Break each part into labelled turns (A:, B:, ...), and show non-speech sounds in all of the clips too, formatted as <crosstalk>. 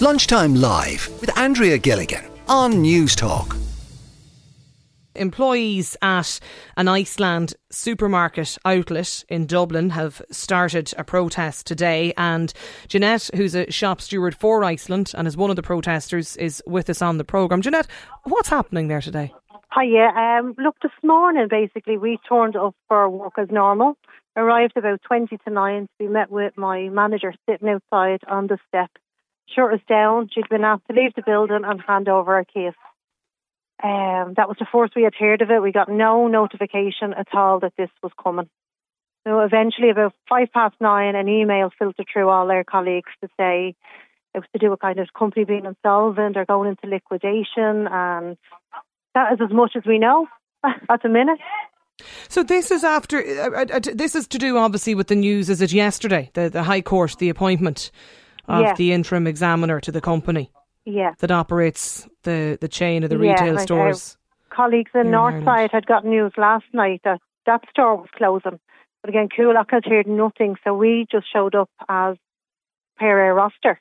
A: Lunchtime Live with Andrea Gilligan on Newstalk.
B: Employees at an Iceland supermarket outlet in Dublin have started a protest today, and Jeanette, who's a shop steward for Iceland and is one of the protesters, is with us on the programme. Jeanette, what's happening there today?
C: Hi, yeah. Um, look, this morning, basically, we turned up for work as normal. Arrived about 20 to 9 to be met with my manager sitting outside on the step. Shut us down. She'd been asked to leave the building and hand over our case. Um, that was the first we had heard of it. We got no notification at all that this was coming. So eventually, about five past nine, an email filtered through all our colleagues to say it was to do with kind of company being insolvent or going into liquidation, and that is as much as we know <laughs> at the minute.
B: So this is after uh, uh, this is to do obviously with the news. Is it yesterday the the High Court the appointment of
C: Yeah.
B: the interim examiner to the company
C: Yeah.
B: that operates the the chain of the
C: Yeah,
B: retail
C: uh,
B: stores?
C: colleagues in
B: in Ireland.
C: Northside had got news last night that that store was closing. But again, Coolock had heard nothing, so we just showed up as per our roster,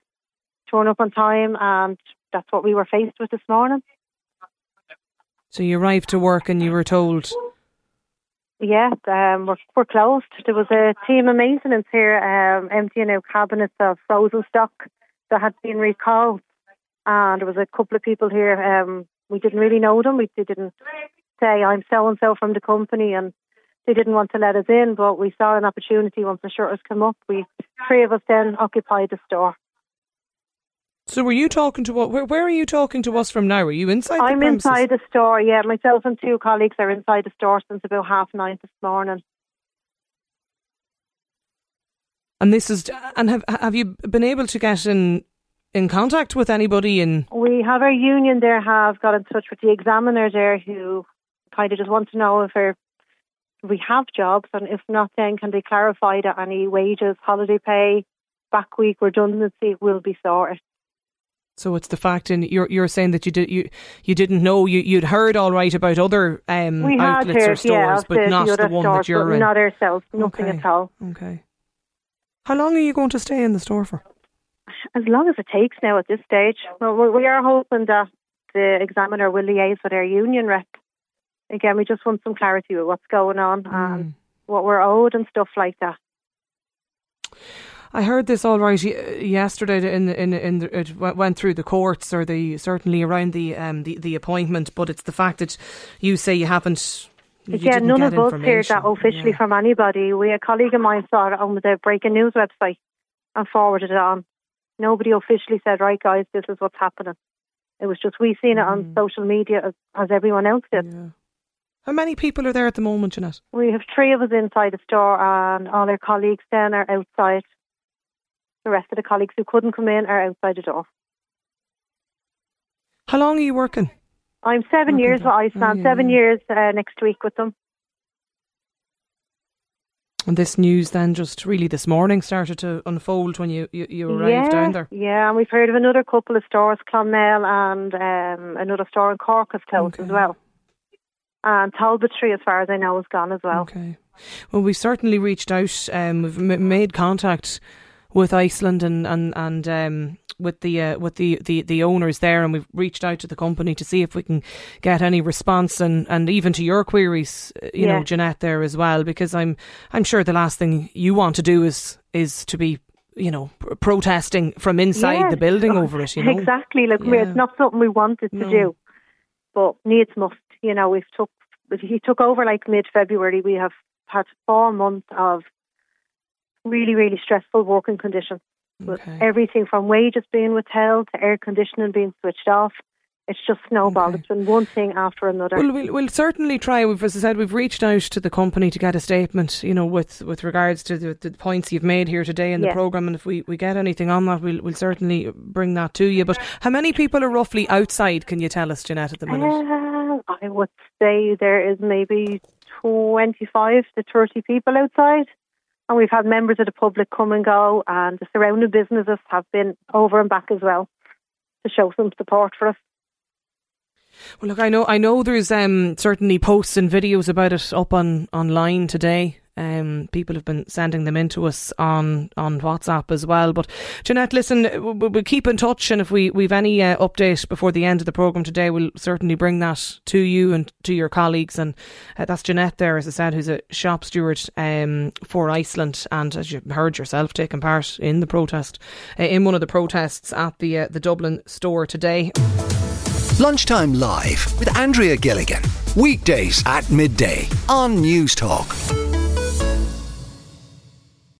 C: turn up on time, and that's what we were faced with this morning.
B: So you arrived to work and you were told
C: Yeah, um, we're, we're closed. There was a team of maintenance here um, emptying out cabinets of frozen stock that had been recalled. And there was a couple of people here. Um, we didn't really know them. We they didn't say, I'm so and so from the company. And they didn't want to let us in. But we saw an opportunity once the shutters come up. We Three of us then occupied the store.
B: So were you talking to what? Where, where are you talking to us from now? Are you inside?
C: I'm
B: the
C: inside the store. Yeah, myself and two colleagues are inside the store since about half nine this morning.
B: And this is. And have have you been able to get in in contact with anybody in?
C: We have our union there have got in touch with the examiner there who kind of just want to know if our, we have jobs and if not then can they clarify that any wages, holiday pay, back week redundancy will be sorted.
B: So it's the fact, and you're you're saying that you did you you didn't know you you'd heard all right about other um, outlets or stores,
C: yeah,
B: but
C: the,
B: not
C: the
B: the, one
C: stores,
B: that you're in.
C: not ourselves, nothing
B: Okay.
C: at all.
B: Okay. How long are you going to stay in the store for?
C: As long as it takes now at this stage. Well, we are hoping that the examiner will liaise with our union rep. Again, we just want some clarity with what's going on
B: Hmm.
C: and what we're owed and stuff like that.
B: I heard this all right yesterday. In in in the, it went through the courts, or the certainly around the um the, the appointment. But it's the fact that you say you haven't. you didn't
C: none of us heard that officially
B: Yeah.
C: from anybody. We a colleague of mine saw it on the breaking news website and forwarded it on. Nobody officially said, "Right, guys, this is what's happening." It was just we seen it on
B: Mm.
C: social media as, as everyone else did.
B: Yeah. How many people are there at the moment, Jeanette?
C: We have three of us inside the store, and all our colleagues then are outside. The rest of the colleagues who couldn't come in are outside the door.
B: How long are you working?
C: I'm seven
B: Okay.
C: years with Iceland,
B: Oh, yeah,
C: seven years uh, next week with them.
B: And this news then just really this morning started to unfold when you, you, you arrived
C: yeah,
B: down there.
C: Yeah, and we've heard of another couple of stores, Clonmel and um, another store in Cork has closed
B: Okay.
C: as well. And Talbotry, as far as I know, is gone as well.
B: Okay. Well, we certainly reached out. Um, we've m- made contact with Iceland and and and um, with the uh, with the, the the owners there, and we've reached out to the company to see if we can get any response and and even to your queries, uh, you know, Jeanette there as well, because I'm I'm sure the last thing you want to do is is to be you know pr- protesting from inside
C: Yeah.
B: the building over it. You know,
C: Exactly. Look, we-
B: Yeah.
C: it's not something we wanted to
B: No.
C: do, but needs must. You know, we've took he took over like mid February. We have had four months of really, really stressful working conditions. With
B: Okay.
C: everything from wages being withheld to air conditioning being switched off. It's just snowballed.
B: Okay.
C: It's been one thing after another.
B: Well, we'll, we'll certainly try. We've, as I said, we've reached out to the company to get a statement, you know, with, with regards to the, the points you've made here today in the programme. And if we, we get anything on that, we'll, we'll certainly bring that to you. But how many people are roughly outside, can you tell us, Jeanette, at the minute?
C: Uh, I would say there is maybe 25 to 30 people outside. And we've had members of the public come and go, and the surrounding businesses have been over and back as well to show some support for us.
B: Well, look, I know, I know there's um, certainly posts and videos about it up on online today. Um, people have been sending them in to us on, on WhatsApp as well. But Jeanette, listen, we'll, we'll keep in touch, and if we we've any uh, update before the end of the programme today, we'll certainly bring that to you and to your colleagues. And uh, that's Jeanette there, as I said, who's a shop steward um, for Iceland, and as you heard yourself, taking part in the protest, uh, in one of the protests at the uh, the Dublin store today.
A: Lunchtime Live with Andrea Gilligan. Weekdays at midday on Newstalk.